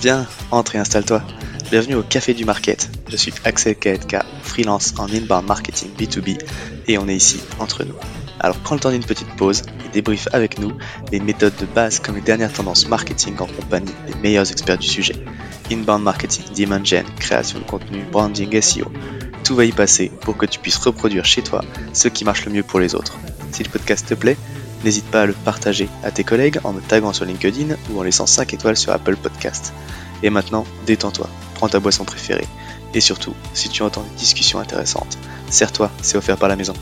Viens, entre et installe-toi. Bienvenue au Café du Market. Je suis Axel Kaetka, freelance en inbound marketing B2B et on est ici entre nous. Alors prends le temps d'une petite pause et débrief avec nous les méthodes de base comme les dernières tendances marketing en compagnie des meilleurs experts du sujet. Inbound marketing, demand gen, création de contenu, branding, SEO. Tout va y passer pour que tu puisses reproduire chez toi ce qui marche le mieux pour les autres. Si le podcast te plaît, n'hésite pas à le partager à tes collègues en me taguant sur LinkedIn ou en laissant 5 étoiles sur Apple Podcast. Et maintenant, détends-toi, prends ta boisson préférée. Et surtout, si tu entends une discussion intéressante, serre-toi, c'est offert par la maison.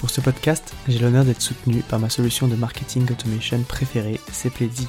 Pour ce podcast, j'ai l'honneur d'être soutenu par ma solution de marketing automation préférée, Cepledi.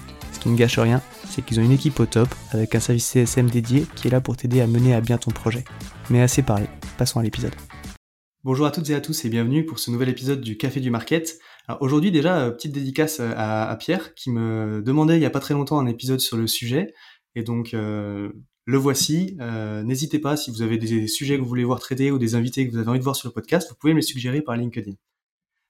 Qui ne gâche rien, c'est qu'ils ont une équipe au top avec un service CSM dédié qui est là pour t'aider à mener à bien ton projet. Mais assez parlé, passons à l'épisode. Bonjour à toutes et à tous et bienvenue pour ce nouvel épisode du Café du Market. Aujourd'hui déjà, euh, petite dédicace euh, à, Pierre qui me demandait il n'y a pas très longtemps un épisode sur le sujet. Et donc euh, le voici. N'hésitez pas, si vous avez des sujets que vous voulez voir traités ou des invités que vous avez envie de voir sur le podcast, vous pouvez me les suggérer par LinkedIn.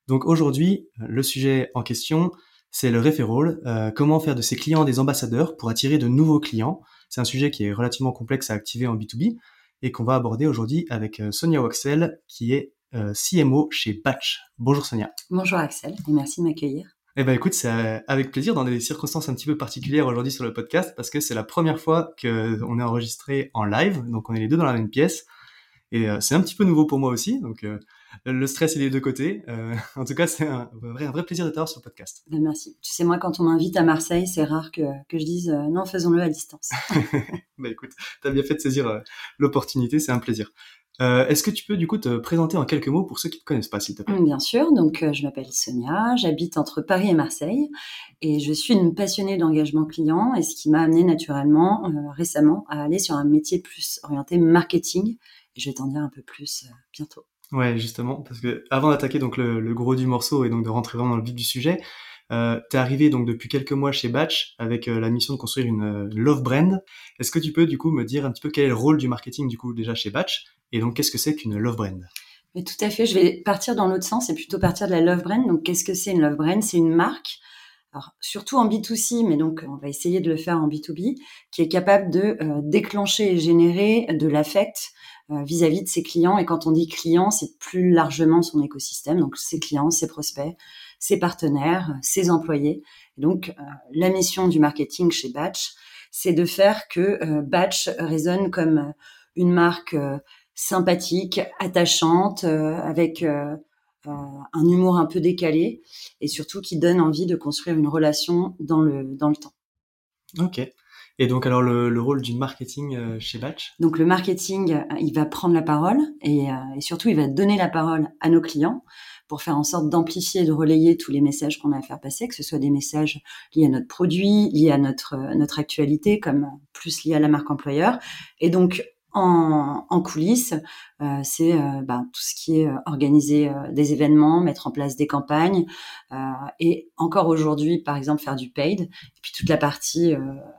Donc aujourd'hui, le sujet en question, c'est le referral. Euh, comment faire de ses clients des ambassadeurs pour attirer de nouveaux clients C'est un sujet qui est relativement complexe à activer en B2B et qu'on va aborder aujourd'hui avec euh, Sonia Waxel, qui est CMO chez Batch. Bonjour Sonia. Bonjour Axel et merci de m'accueillir. Eh ben écoute, c'est euh, avec plaisir dans des circonstances un petit peu particulières aujourd'hui sur le podcast parce que c'est la première fois qu'on est enregistré en live, donc on est les deux dans la même pièce et euh, c'est un petit peu nouveau pour moi aussi, donc euh, le stress est des deux côtés. en tout cas, c'est un vrai, un vrai plaisir de t'avoir sur le podcast. Ben merci. Tu sais moi, quand on m'invite à Marseille, c'est rare que, que je dise non, faisons-le à distance. bah écoute, t'as bien fait de saisir l'opportunité, c'est un plaisir. Euh, est-ce que tu peux du coup te présenter en quelques mots pour ceux qui ne te connaissent pas, s'il te plaît? Bien sûr, donc euh, je m'appelle Sonia, j'habite entre Paris et Marseille et je suis une passionnée d'engagement client et ce qui m'a amené naturellement euh, récemment à aller sur un métier plus orienté marketing et je vais t'en dire un peu plus bientôt. Ouais, justement, parce que avant d'attaquer donc le, gros du morceau et donc de rentrer vraiment dans le vif du sujet, euh, tu es arrivé donc depuis quelques mois chez Batch avec la mission de construire une love brand. Est-ce que tu peux du coup me dire un petit peu quel est le rôle du marketing du coup déjà chez Batch et donc, qu'est-ce que c'est qu'une love brand? Mais tout à fait, je vais partir dans l'autre sens et plutôt partir de la love brand. Donc, qu'est-ce que c'est une love brand? C'est une marque, surtout en B2C, mais donc on va essayer de le faire en B2B, qui est capable de euh, déclencher et générer de l'affect euh, vis-à-vis de ses clients. Et quand on dit client, c'est plus largement son écosystème, donc ses clients, ses prospects, ses partenaires, ses employés. donc, euh, la mission du marketing chez Batch, c'est de faire que Batch résonne comme une marque sympathique, attachante, euh, avec euh, euh, un humour un peu décalé et surtout qui donne envie de construire une relation dans le, dans le temps. Ok. Et donc alors le, rôle du marketing chez Batch? Donc le marketing, il va prendre la parole et, et, surtout il va donner la parole à nos clients pour faire en sorte d'amplifier et de relayer tous les messages qu'on a à faire passer, que ce soit des messages liés à notre produit, liés à notre, notre actualité, comme plus liés à la marque employeur. Et donc en, coulisses, euh, c'est euh, bah, tout ce qui est euh, organiser des événements, mettre en place des campagnes, et encore aujourd'hui, par exemple, faire du paid, et puis toute la partie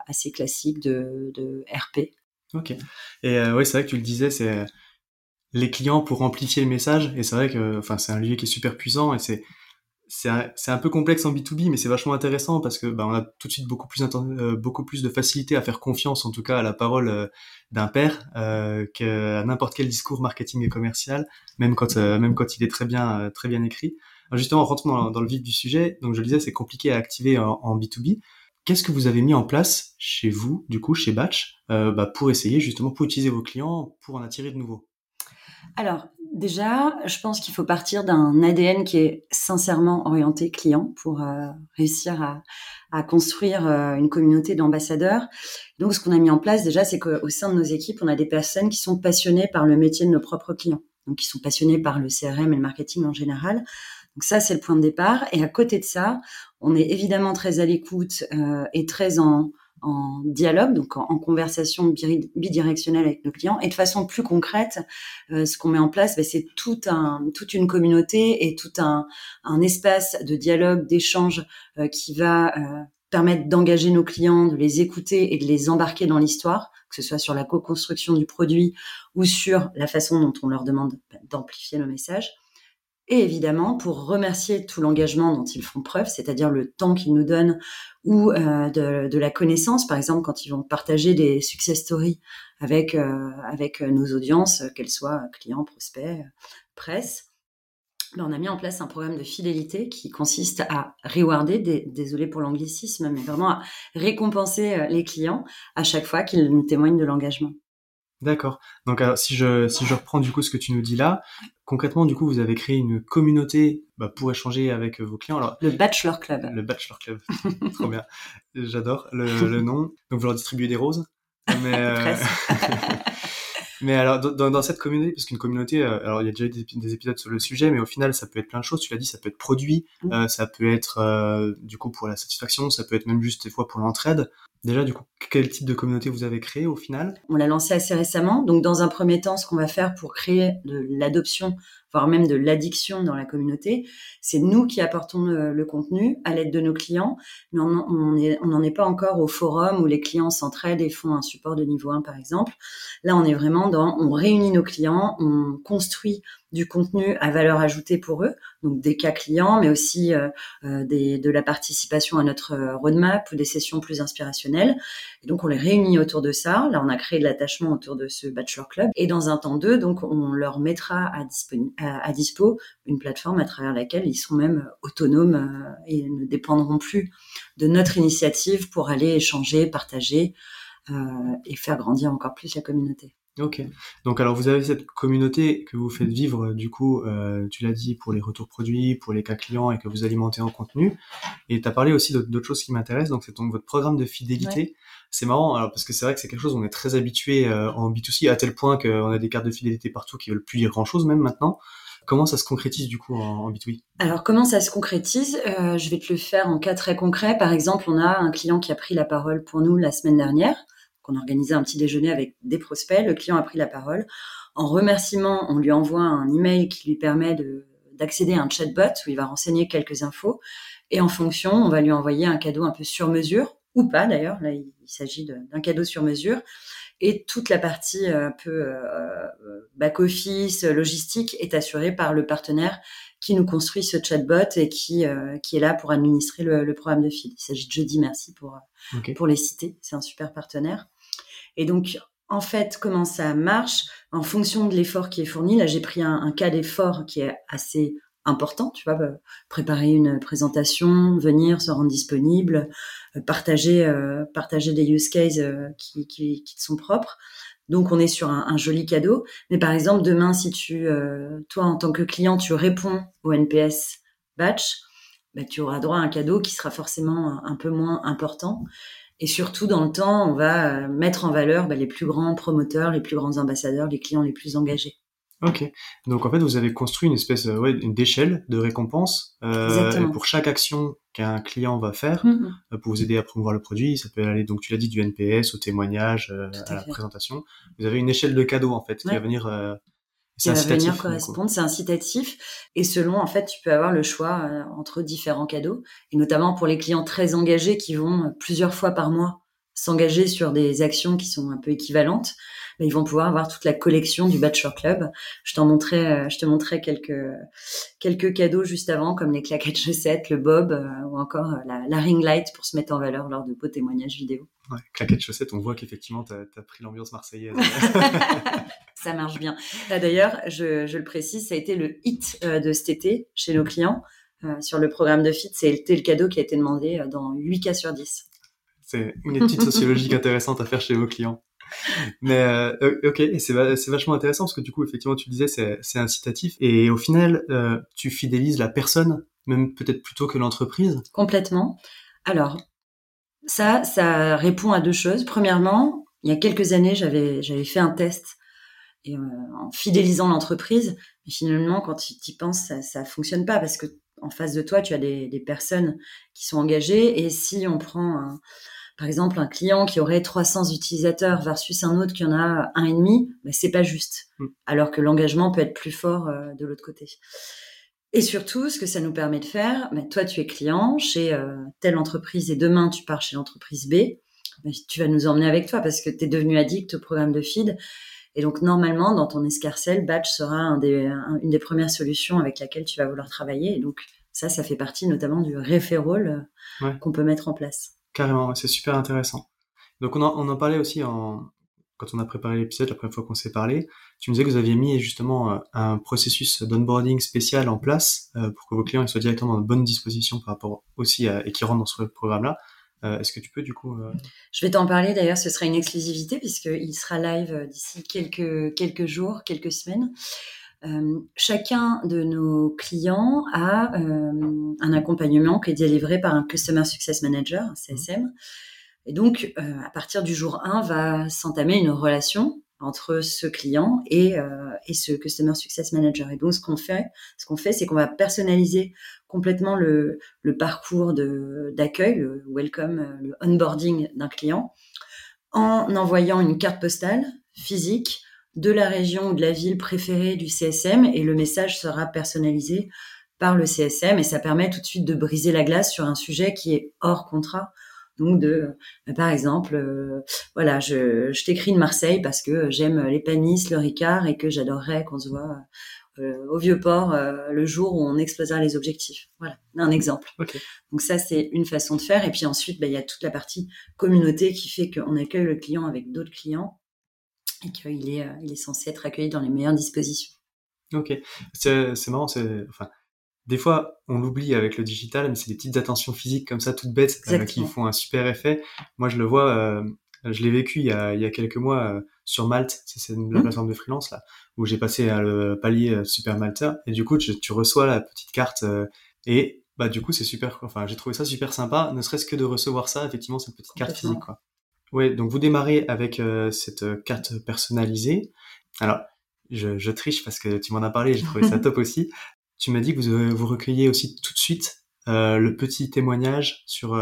assez classique de, de RP. Ok. Et oui, c'est vrai que tu le disais, c'est les clients pour amplifier le message, et c'est vrai que, enfin, c'est un levier qui est super puissant, et c'est c'est un, peu complexe en B2B, mais c'est vachement intéressant parce que bah, on a tout de suite beaucoup plus, euh, beaucoup plus de facilité à faire confiance, en tout cas à la parole euh, d'un père, euh, qu'à n'importe quel discours marketing et commercial, même quand, euh, même quand il est très bien, très bien écrit. Justement, rentrons dans, dans, le vif du sujet. Donc je le disais, c'est compliqué à activer en, en B2B. Qu'est-ce que vous avez mis en place chez vous, du coup, chez Batch, bah, pour essayer justement, pour utiliser vos clients, pour en attirer de nouveaux? Alors, déjà, je pense qu'il faut partir d'un ADN qui est sincèrement orienté client pour euh, réussir à, construire euh, une communauté d'ambassadeurs. Donc, ce qu'on a mis en place déjà, c'est qu'au sein de nos équipes, on a des personnes qui sont passionnées par le métier de nos propres clients. donc qui sont passionnés par le CRM et le marketing en général. Donc ça, c'est le point de départ. Et à côté de ça, on est évidemment très à l'écoute euh, et très en, en dialogue, donc en, conversation bidirectionnelle avec nos clients. Et de façon plus concrète, euh, ce qu'on met en place, ben, c'est tout un, toute une communauté et tout un, un espace de dialogue, d'échange euh, qui va euh, permettre d'engager nos clients, de les écouter et de les embarquer dans l'histoire, que ce soit sur la co-construction du produit ou sur la façon dont on leur demande ben, d'amplifier nos messages. Et évidemment, pour remercier tout l'engagement dont ils font preuve, c'est-à-dire le temps qu'ils nous donnent ou euh, de, la connaissance, par exemple quand ils vont partager des success stories avec euh, avec nos audiences, qu'elles soient clients, prospects, presse. Ben, on a mis en place un programme de fidélité qui consiste à rewarder, désolé pour l'anglicisme, mais vraiment à récompenser euh, les clients à chaque fois qu'ils nous témoignent de l'engagement. D'accord. Donc si je si je reprends du coup ce que tu nous dis là, concrètement du coup vous avez créé une communauté bah, pour échanger avec vos clients. Alors le Bachelor Club. Le Bachelor Club. Trop bien. J'adore le, le, nom. Donc vous leur distribuez des roses. Mais euh... Mais alors, dans, dans cette communauté, parce qu'une communauté, euh, alors il y a déjà eu des, épisodes sur le sujet, mais au final, ça peut être plein de choses. Tu l'as dit, ça peut être produit, euh, ça peut être euh, du coup pour la satisfaction, ça peut être même juste des fois pour l'entraide. Déjà, du coup, quel type de communauté vous avez créé au final? On l'a lancé assez récemment. Donc, dans un premier temps, ce qu'on va faire pour créer de l'adoption voire même de l'addiction dans la communauté. C'est nous qui apportons le, contenu à l'aide de nos clients, mais on n'en est, pas encore au forum où les clients s'entraident et font un support de niveau 1 par exemple. Là, on est vraiment dans, on réunit nos clients, on construit du contenu à valeur ajoutée pour eux, donc des cas clients, mais aussi euh, euh, de la participation à notre euh, roadmap ou des sessions plus inspirationnelles. Et donc on les réunit autour de ça. Là, on a créé de l'attachement autour de ce Bachelor Club. Et dans un temps deux, donc on leur mettra à, à, à, dispo une plateforme à travers laquelle ils sont même autonomes et ne dépendront plus de notre initiative pour aller échanger, partager et faire grandir encore plus la communauté. Ok. Donc alors vous avez cette communauté que vous faites vivre du coup, euh, tu l'as dit, pour les retours produits, pour les cas clients et que vous alimentez en contenu. Et tu as parlé aussi d'autres choses qui m'intéressent. Donc c'est donc votre programme de fidélité. C'est marrant alors parce que c'est vrai que c'est quelque chose on est très habitué euh, en B2C à tel point qu'on a des cartes de fidélité partout qui veulent plus dire grand chose même maintenant. Comment ça se concrétise du coup en, B2B Alors comment ça se concrétise? Euh, Je vais te le faire en cas très concret. Par exemple, on a un client qui a pris la parole pour nous la semaine dernière qu'on organisait un petit déjeuner avec des prospects. Le client a pris la parole. En remerciement, on lui envoie un email qui lui permet d'accéder à un chatbot où il va renseigner quelques infos. Et en fonction, on va lui envoyer un cadeau un peu sur mesure, ou pas d'ailleurs. Là, il, s'agit d'un cadeau sur mesure. Et toute la partie euh, un peu euh, back-office, logistique est assurée par le partenaire qui nous construit ce chatbot et qui, euh, qui est là pour administrer le, programme de fil. Il s'agit de Jeudi Merci pour, pour les citer. C'est un super partenaire. Et donc, en fait, comment ça marche? En fonction de l'effort qui est fourni, là, j'ai pris un, cas d'effort qui est assez important, tu vois, bah, préparer une présentation, venir, se rendre disponible, euh, partager, euh, partager des use cases euh, qui, qui, qui sont propres. Donc on est sur un, joli cadeau. Mais par exemple, demain, si tu, toi en tant que client, tu réponds au NPS batch, bah, tu auras droit à un cadeau qui sera forcément un peu moins important. Et surtout, dans le temps, on va euh, mettre en valeur bah, les plus grands promoteurs, les plus grands ambassadeurs, les clients les plus engagés. Ok. Donc en fait, vous avez construit une espèce euh, ouais, d'échelle de récompense euh, pour chaque action qu'un client va faire mm-hmm. euh, pour vous aider à promouvoir le produit. Ça peut aller, donc tu l'as dit, du NPS au témoignage, à la présentation. Vous avez une échelle de cadeaux en fait qui va venir qui va venir correspondre. C'est incitatif. Et selon, en fait, tu peux avoir le choix euh, entre différents cadeaux. Et notamment pour les clients très engagés qui vont euh, plusieurs fois par mois s'engager sur des actions qui sont un peu équivalentes, bah, ils vont pouvoir avoir toute la collection du Bachelor Club. Je t'en montrais, euh, je te montrais quelques quelques cadeaux juste avant, comme les claquettes chaussettes, le bob ou encore la, la, ring light pour se mettre en valeur lors de beaux témoignages vidéo. Ouais, claquettes chaussettes, on voit qu'effectivement tu as, pris l'ambiance marseillaise. ça marche bien. D'ailleurs, je, je, le précise, ça a été le hit de cet été chez nos clients. sur le programme de FIT, c'était le cadeau qui a été demandé dans 8 cas sur 10. C'est une étude sociologique intéressante à faire chez vos clients. Mais euh, ok, c'est vachement intéressant parce que du coup, effectivement, tu disais c'est incitatif et au final, euh, tu fidélises la personne, même peut-être plutôt que l'entreprise. Complètement. Alors ça, ça répond à deux choses. Premièrement, il y a quelques années, j'avais fait un test et en fidélisant l'entreprise. Mais finalement, quand tu y penses, ça, ça fonctionne pas parce que en face de toi, tu as des, des personnes qui sont engagées. Et si on prend par exemple, un client qui aurait 300 utilisateurs versus un autre qui en a un et demi, ben, c'est pas juste. Mm. Alors que l'engagement peut être plus fort euh, de l'autre côté. Et surtout, ce que ça nous permet de faire, ben, toi, tu es client chez euh, telle entreprise et demain, tu pars chez l'entreprise B. Ben, tu vas nous emmener avec toi parce que tu es devenu addict au programme de feed. Et donc, normalement, dans ton escarcelle, Batch sera un des, une des premières solutions avec laquelle tu vas vouloir travailler. Et donc, ça, ça fait partie notamment du référol euh, qu'on peut mettre en place. Carrément, c'est super intéressant. Donc on en, en parlait aussi en, quand on a préparé l'épisode, la première fois qu'on s'est parlé, tu me disais que vous aviez mis justement euh, un processus d'onboarding spécial en place euh, pour que vos clients soient directement dans de bonnes dispositions par rapport aussi et qui rentrent dans ce programme-là. Euh, Est-ce que tu peux du coup Je vais t'en parler d'ailleurs, ce sera une exclusivité puisqu'il sera live d'ici quelques jours, quelques semaines. Euh, chacun de nos clients a euh, un accompagnement qui est délivré par un Customer Success Manager, un CSM. Et donc, euh, à partir du jour 1, va s'entamer une relation entre ce client et, et ce Customer Success Manager. Et donc, ce qu'on fait, ce qu'on fait, c'est qu'on va personnaliser complètement le, le parcours d'accueil, le welcome, le onboarding d'un client, en envoyant une carte postale physique de la région ou de la ville préférée du CSM et le message sera personnalisé par le CSM et ça permet tout de suite de briser la glace sur un sujet qui est hors contrat. Donc de, euh, par exemple, euh, voilà, je, je t'écris de Marseille parce que j'aime les panisses, le Ricard et que j'adorerais qu'on se voit euh, au vieux port le jour où on explosera les objectifs. Voilà, un exemple. Donc ça c'est une façon de faire et puis ensuite bah, il y a toute la partie communauté qui fait qu'on accueille le client avec d'autres clients et qu'il est, euh, il est censé être accueilli dans les meilleures dispositions. Ok, c'est marrant, c'est enfin des fois, on l'oublie avec le digital, mais c'est des petites attentions physiques comme ça, toutes bêtes, euh, qui font un super effet. Moi, je le vois, euh, je l'ai vécu il y, a, il y a quelques mois sur Malte, c'est la mmh. plateforme de freelance là, où j'ai passé le palier Super Malta, et du coup, tu, tu reçois la petite carte, et bah du coup, c'est super. Enfin, j'ai trouvé ça super sympa, ne serait-ce que de recevoir ça, effectivement, cette petite carte physique, quoi. Oui, donc vous démarrez avec euh, cette euh, carte personnalisée. Alors, je, je triche parce que tu m'en as parlé, j'ai trouvé ça top aussi. Tu m'as dit que vous, euh, vous recueillez aussi tout de suite euh, le petit témoignage sur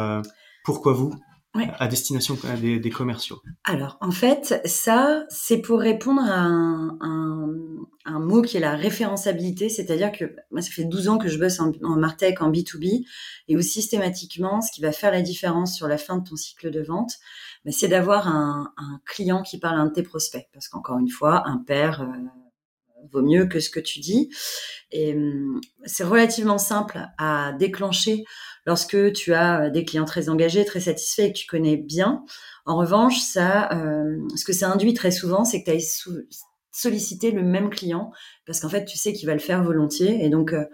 pourquoi vous? À destination des, des, commerciaux. Alors, en fait, ça, c'est pour répondre à un, un, un, mot qui est la référentiabilité, c'est-à-dire que moi, ça fait 12 ans que je bosse en, en Martech, en B2B, et où systématiquement, ce qui va faire la différence sur la fin de ton cycle de vente, mais c'est d'avoir un, un, client qui parle à un de tes prospects. Parce qu'encore une fois, un père euh, vaut mieux que ce que tu dis. Et hum, c'est relativement simple à déclencher lorsque tu as des clients très engagés, très satisfaits et que tu connais bien. En revanche, ça, euh, ce que ça induit très souvent, c'est que tu as sollicité le même client parce qu'en fait, tu sais qu'il va le faire volontiers. Et donc, euh,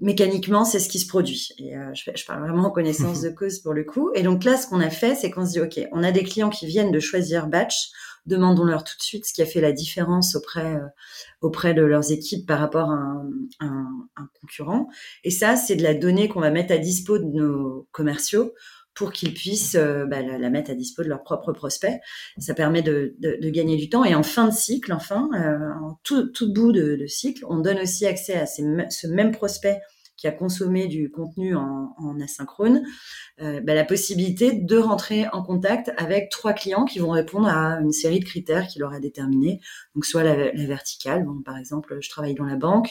mécaniquement, c'est ce qui se produit. Et euh, je, je, parle vraiment en connaissance de cause pour le coup. Et donc là, ce qu'on a fait, c'est qu'on se dit, OK, on a des clients qui viennent de choisir Batch, demandons-leur tout de suite ce qui a fait la différence auprès, euh, auprès de leurs équipes par rapport à un, un, un concurrent. Et ça, c'est de la donnée qu'on va mettre à dispo de nos commerciaux pour qu'ils puissent euh, bah, la, mettre à dispo de leurs propres prospects. Ça permet de, de, de, gagner du temps. Et en fin de cycle, enfin, euh, en tout, tout bout de, cycle, on donne aussi accès à ces, ce même prospect qui a consommé du contenu en, asynchrone, euh, bah, la possibilité de rentrer en contact avec trois clients qui vont répondre à une série de critères qu'il aura déterminés. Donc soit la, verticale, bon, par exemple, je travaille dans la banque,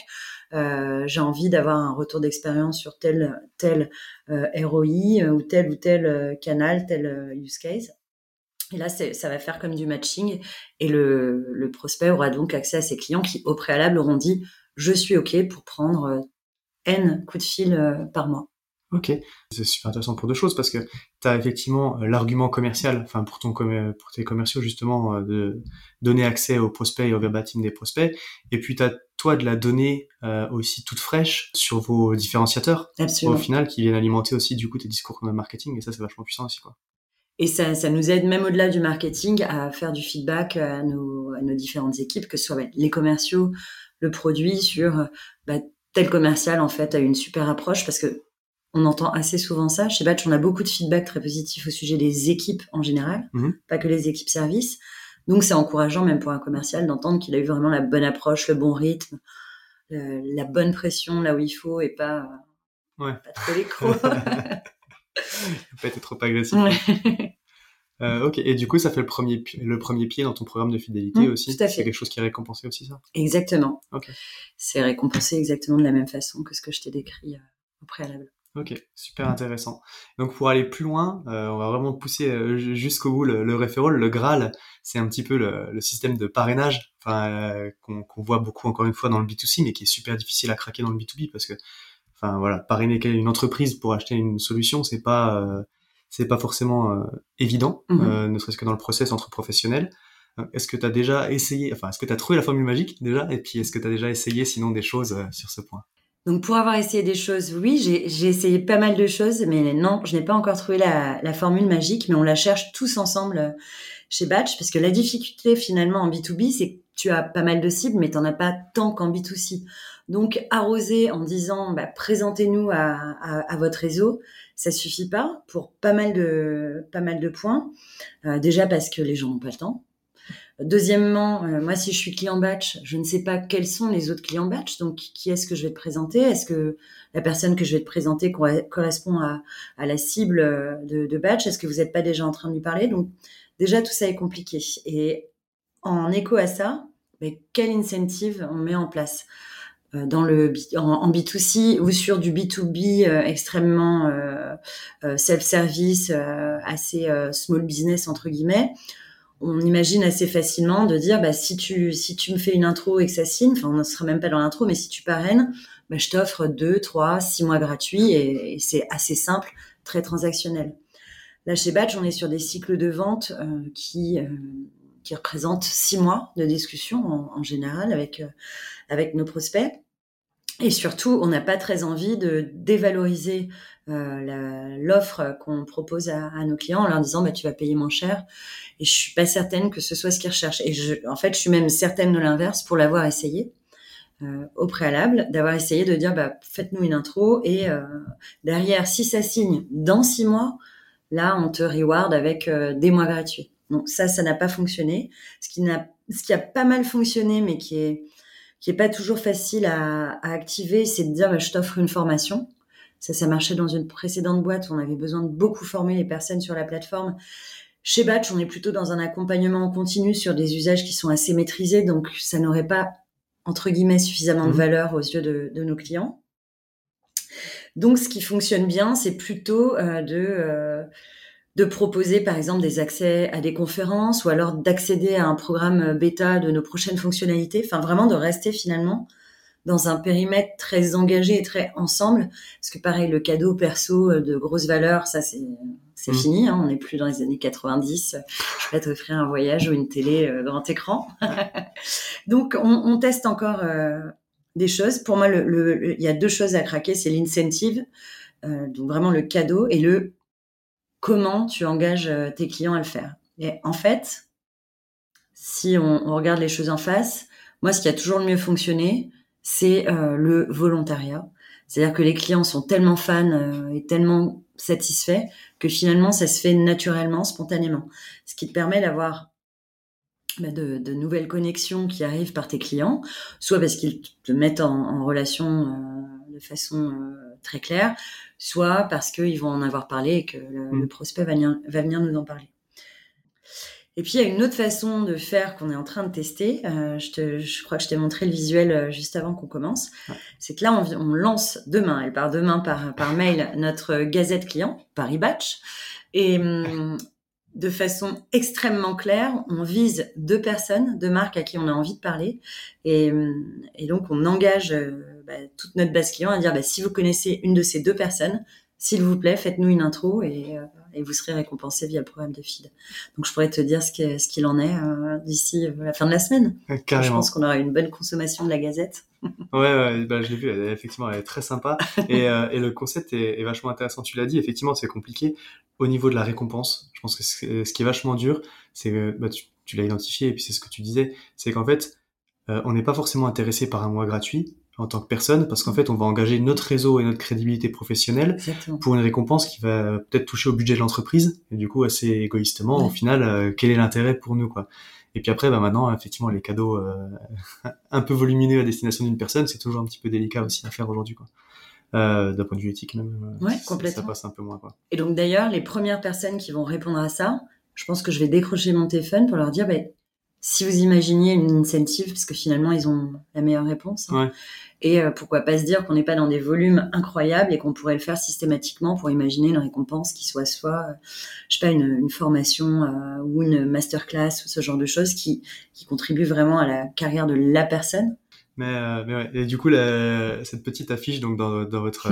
euh, j'ai envie d'avoir un retour d'expérience sur tel tel euh, ROI ou tel ou tel canal, tel use case. Et là, ça va faire comme du matching et le, le prospect aura donc accès à ses clients qui, au préalable, auront dit je suis OK pour prendre N coups de fil euh, par mois. Ok, c'est super intéressant pour deux choses parce que tu as effectivement euh, l'argument commercial, enfin pour ton pour tes commerciaux justement euh, de donner accès aux prospects et au verbatim des prospects, et puis tu as toi de la donnée aussi toute fraîche sur vos différenciateurs Absolument. au final qui viennent alimenter aussi du coup tes discours de marketing et ça c'est vachement puissant aussi quoi. Et ça, ça nous aide même au-delà du marketing à faire du feedback à nos, à nos différentes équipes, que ce soit les commerciaux, le produit sur bah, tel commercial en fait a une super approche parce que on entend assez souvent ça. Chez Batch, on a beaucoup de feedback très positif au sujet des équipes en général, mmh. pas que les équipes services. Donc c'est encourageant même pour un commercial d'entendre qu'il a eu vraiment la bonne approche, le bon rythme, la bonne pression là où il faut et pas, ouais. pas trop l'écro. pas être trop agressif. Euh, ok, et du coup, ça fait le premier, le premier pied dans ton programme de fidélité Mmh, aussi. tout à fait. C'est quelque chose qui est récompensé aussi, ça? Exactement. Ok. C'est récompensé exactement de la même façon que ce que je t'ai décrit euh, au préalable. Ok, super intéressant. Donc pour aller plus loin, euh, on va vraiment pousser euh, jusqu'au bout le, le referral, le Graal, c'est un petit peu le, le système de parrainage enfin, euh, qu'on qu'on voit beaucoup encore une fois dans le B2C, mais qui est super difficile à craquer dans le B2B parce que, enfin voilà, parrainer une entreprise pour acheter une solution, c'est pas euh, c'est pas forcément euh, évident, Mhm. euh, ne serait-ce que dans le process entre professionnels. Euh, Est-ce que tu as déjà essayé, enfin, est-ce que tu as trouvé la formule magique déjà, et puis est-ce que tu as déjà essayé sinon des choses sur ce point? Donc pour avoir essayé des choses, oui, j'ai essayé pas mal de choses, mais non, je n'ai pas encore trouvé la, la formule magique, mais on la cherche tous ensemble chez Batch, parce que la difficulté finalement en B2B, c'est que tu as pas mal de cibles, mais tu n'en as pas tant qu'en B2C. Donc arroser en disant bah, présentez-nous à, votre réseau, ça suffit pas pour pas mal de pas mal de points. Euh, déjà parce que les gens n'ont pas le temps. Deuxièmement, euh, moi, si je suis client batch, je ne sais pas quels sont les autres clients batch. Donc, qui est-ce que je vais te présenter? Est-ce que la personne que je vais te présenter cor- correspond à, la cible euh, de, batch? Est-ce que vous n'êtes pas déjà en train de lui parler? Donc, déjà, tout ça est compliqué. Et en écho à ça, mais quel incentive on met en place? Dans le en, en B2C ou sur du B2B euh, extrêmement euh, euh, self-service, euh, assez euh, small business entre guillemets on imagine assez facilement de dire bah, si tu si tu me fais une intro et que ça signe, enfin on ne sera même pas dans l'intro, mais si tu parraines, bah, je t'offre deux, trois, six mois gratuits et, et c'est assez simple, très transactionnel. Là chez Batch, on est sur des cycles de vente euh, qui euh, qui représentent six mois de discussion en, général avec euh, avec nos prospects. Et surtout, on n'a pas très envie de dévaloriser euh, l'offre qu'on propose à, nos clients en leur disant bah, tu vas payer moins cher. Et je suis pas certaine que ce soit ce qu'ils recherchent. Et en fait, je suis même certaine de l'inverse pour l'avoir essayé euh, au préalable, d'avoir essayé de dire bah, faites-nous une intro et derrière, si ça signe dans six mois, là, on te reward avec des mois gratuits. Donc ça, ça n'a pas fonctionné. Ce qui n'a, ce qui a pas mal fonctionné, mais qui est qui est pas toujours facile à, à activer, c'est de dire bah, je t'offre une formation. Ça, ça marchait dans une précédente boîte où on avait besoin de beaucoup former les personnes sur la plateforme. Chez Batch, on est plutôt dans un accompagnement en continu sur des usages qui sont assez maîtrisés, donc ça n'aurait pas, entre guillemets, suffisamment de Mhm. valeur aux yeux de, de nos clients. Donc, ce qui fonctionne bien, c'est plutôt euh, de, euh, de proposer, par exemple, des accès à des conférences ou alors d'accéder à un programme bêta de nos prochaines fonctionnalités. Enfin, vraiment de rester finalement dans un périmètre très engagé et très ensemble. Parce que pareil, le cadeau perso euh, de grosse valeur, ça c'est c'est Mhm. fini. Hein, on n'est plus dans les années 90. Je vais t'offrir un voyage ou une télé euh, grand écran. Donc on, on teste encore euh, des choses. Pour moi, le, le- le- il y a deux choses à craquer, c'est l'incentive, euh, donc vraiment le cadeau, et le comment tu engages euh, tes clients à le faire. Et en fait, si on, regarde les choses en face, moi, ce qui a toujours le mieux fonctionné, c'est euh, le volontariat. C'est-à-dire que les clients sont tellement fans euh, et tellement satisfaits que finalement, ça se fait naturellement, spontanément. Ce qui te permet d'avoir bah, de, nouvelles connexions qui arrivent par tes clients, soit parce qu'ils te mettent en, relation de façon euh, très claire, soit parce qu'ils vont en avoir parlé et que le, Mm. le prospect va venir, va venir nous en parler. Et puis il y a une autre façon de faire qu'on est en train de tester. Euh, je, te, je crois que je t'ai montré le visuel euh, juste avant qu'on commence. Ouais. C'est que là, on, lance demain, elle part demain par, par mail, notre gazette client, Paris Batch. Et hum, de façon extrêmement claire, on vise deux personnes, deux marques à qui on a envie de parler. Et, hum, et donc, on engage bah, toute notre base client à dire bah, si vous connaissez une de ces deux personnes, s'il vous plaît, faites-nous une intro et, euh, et vous serez récompensé via le programme de feed. Donc, je pourrais te dire ce qu'il ce qu'il en est euh, d'ici euh, la fin de la semaine. Euh, Je Carrément. pense qu'on aura une bonne consommation de la gazette. Ouais, ouais bah, je l'ai vu, elle, effectivement, elle est très sympa. et, euh, et le concept est, est vachement intéressant. Tu l'as dit, effectivement, c'est compliqué au niveau de la récompense. Je pense que ce qui est vachement dur, c'est que bah, tu, tu l'as identifié, et puis c'est ce que tu disais, c'est qu'en fait, on n'est pas forcément intéressé par un mois gratuit. En tant que personne, parce qu'en fait, on va engager notre réseau et notre crédibilité professionnelle Exactement. pour une récompense qui va peut-être toucher au budget de l'entreprise. Et du coup, assez égoïstement, au final, euh, quel est l'intérêt pour nous, quoi. Et puis après, bah maintenant, effectivement, les cadeaux euh, un peu volumineux à destination d'une personne, c'est toujours un petit peu délicat aussi à faire aujourd'hui, quoi. Euh, D'un point de vue éthique, même. euh, Ouais, complètement. Ça passe un peu moins, quoi. Et donc d'ailleurs, les premières personnes qui vont répondre à ça, je pense que je vais décrocher mon téléphone pour leur dire, bah, si vous imaginiez une incentive, parce que finalement ils ont la meilleure réponse, hein. Ouais. et euh, pourquoi pas se dire qu'on n'est pas dans des volumes incroyables et qu'on pourrait le faire systématiquement pour imaginer une récompense qui soit soit, euh, je sais pas, une, une formation euh, ou une masterclass ou ce genre de choses qui, qui contribuent vraiment à la carrière de la personne. Mais, euh, mais ouais. Et du coup, la, cette petite affiche, donc dans, dans votre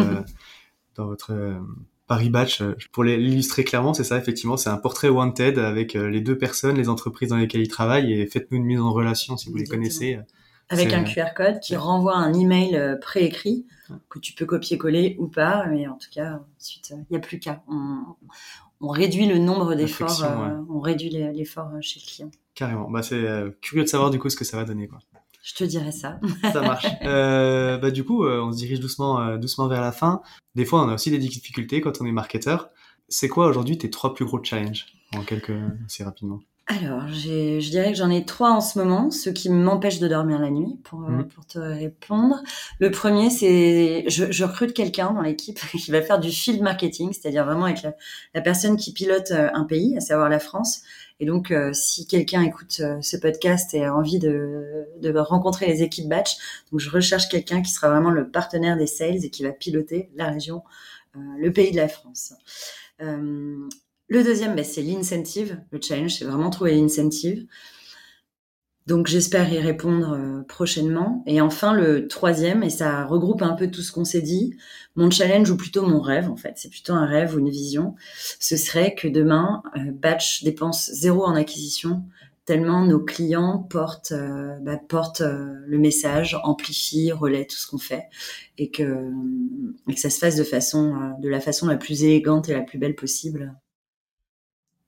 dans votre Paris Batch, euh, pour l'illustrer clairement, c'est ça effectivement, c'est un portrait wanted avec euh, les deux personnes, les entreprises dans lesquelles ils travaillent, et faites-nous une mise en relation si vous les connaissez. Avec un QR code qui Ouais. renvoie un email euh, préécrit que tu peux copier-coller ou pas, mais en tout cas, ensuite, il n'y a plus qu'à. On, on réduit le nombre d'efforts, euh, ouais. on réduit l'effort euh, chez le client. Carrément. Bah, c'est euh, curieux de savoir du coup ce que ça va donner. Quoi. Je te dirais ça. Ça marche. euh, bah, du coup, euh, on se dirige doucement, euh, doucement vers la fin. Des fois, on a aussi des difficultés quand on est marketeur. C'est quoi aujourd'hui tes trois plus gros challenges? En quelques assez rapidement Alors, je dirais que j'en ai trois en ce moment, ceux qui m'empêchent de dormir la nuit, pour, euh, Mhm. pour te répondre. Le premier, c'est je, je recrute quelqu'un dans l'équipe qui va faire du field marketing, c'est-à-dire vraiment être la, la personne qui pilote euh, un pays, à savoir la France. Et donc, euh, si quelqu'un écoute ce podcast et a envie de, de rencontrer les équipes batch, donc je recherche quelqu'un qui sera vraiment le partenaire des sales et qui va piloter la région, euh, le pays de la France. Euh, le deuxième, bah, c'est l'incentive. Le challenge, c'est vraiment trouver l'incentive. Donc j'espère y répondre euh, prochainement. Et enfin, le troisième, et ça regroupe un peu tout ce qu'on s'est dit, mon challenge, ou plutôt mon rêve, en fait, c'est plutôt un rêve ou une vision, ce serait que demain, euh, Batch dépense zéro en acquisition, tellement nos clients portent, euh, bah, portent le message, amplifient, relaient tout ce qu'on fait, et que, et que ça se fasse de, façon, de la façon la plus élégante et la plus belle possible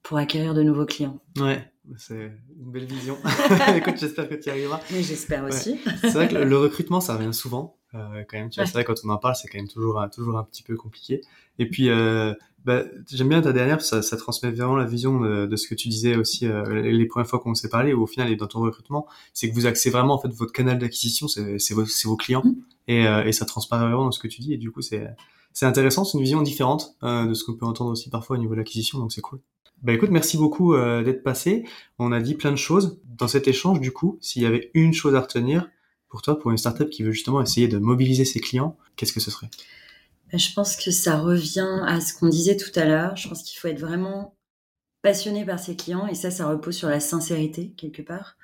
pour acquérir de nouveaux clients. Ouais, c'est une belle vision. Écoute, j'espère que tu y arriveras. Mais j'espère Ouais. aussi. C'est vrai que le, le recrutement, ça revient souvent. Euh, quand même, tu vois, Ouais. c'est vrai quand on en parle, c'est quand même toujours, un- toujours un petit peu compliqué. Et puis, euh, bah, j'aime bien ta dernière, ça, ça transmet vraiment la vision de, de ce que tu disais aussi euh, les premières fois qu'on s'est parlé, où au final, et dans ton recrutement, c'est que vous axez vraiment en fait votre canal d'acquisition, c'est vos, vos clients, Mm. et, euh, et ça transparaît vraiment dans ce que tu dis. Et du coup, c'est c'est intéressant, c'est une vision différente euh, de ce qu'on peut entendre aussi parfois au niveau de l'acquisition, donc c'est cool. Bah écoute, merci beaucoup euh, d'être passé. On a dit plein de choses dans cet échange. Du coup, s'il y avait une chose à retenir pour toi, pour une startup qui veut justement essayer de mobiliser ses clients, qu'est-ce que ce serait? Ben, Je pense que ça revient à ce qu'on disait tout à l'heure. Je pense qu'il faut être vraiment passionné par ses clients et ça, ça repose sur la sincérité quelque part.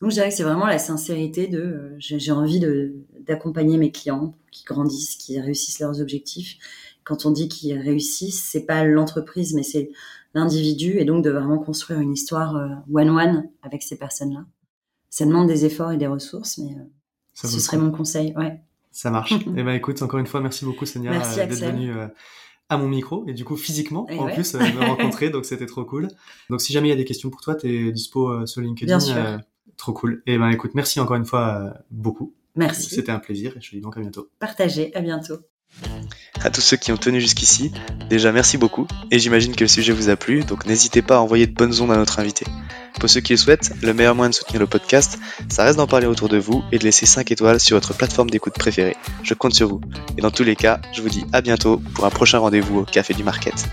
Donc je dirais que c'est vraiment la sincérité de euh, j'ai envie d'accompagner mes clients qu'ils grandissent, qu'ils réussissent leurs objectifs. Quand on dit qu'ils réussissent, c'est pas l'entreprise, mais c'est l'individu et donc de vraiment construire une histoire one one avec ces personnes-là. Ça demande des efforts et des ressources, mais euh, ce serait coup. mon conseil. Ouais. Ça marche. Eh ben écoute, encore une fois, merci beaucoup Sonia euh, d'être venue euh, à mon micro et du coup physiquement Et en ouais. plus euh, me rencontrer, donc c'était trop cool. Donc si jamais il y a des questions pour toi, t'es dispo euh, sur LinkedIn. Bien sûr. euh, trop cool. Et ben écoute, merci encore une fois euh, beaucoup. Merci. C'était un plaisir et je te dis donc à bientôt. Partagez. À bientôt. À tous ceux qui ont tenu jusqu'ici, déjà merci beaucoup, et j'imagine que le sujet vous a plu, donc n'hésitez pas à envoyer de bonnes ondes à notre invité. Pour ceux qui le souhaitent, le meilleur moyen de soutenir le podcast, ça reste d'en parler autour de vous et de laisser 5 étoiles sur votre plateforme d'écoute préférée. Je compte sur vous. Et dans tous les cas, je vous dis à bientôt pour un prochain rendez-vous au Café du Market.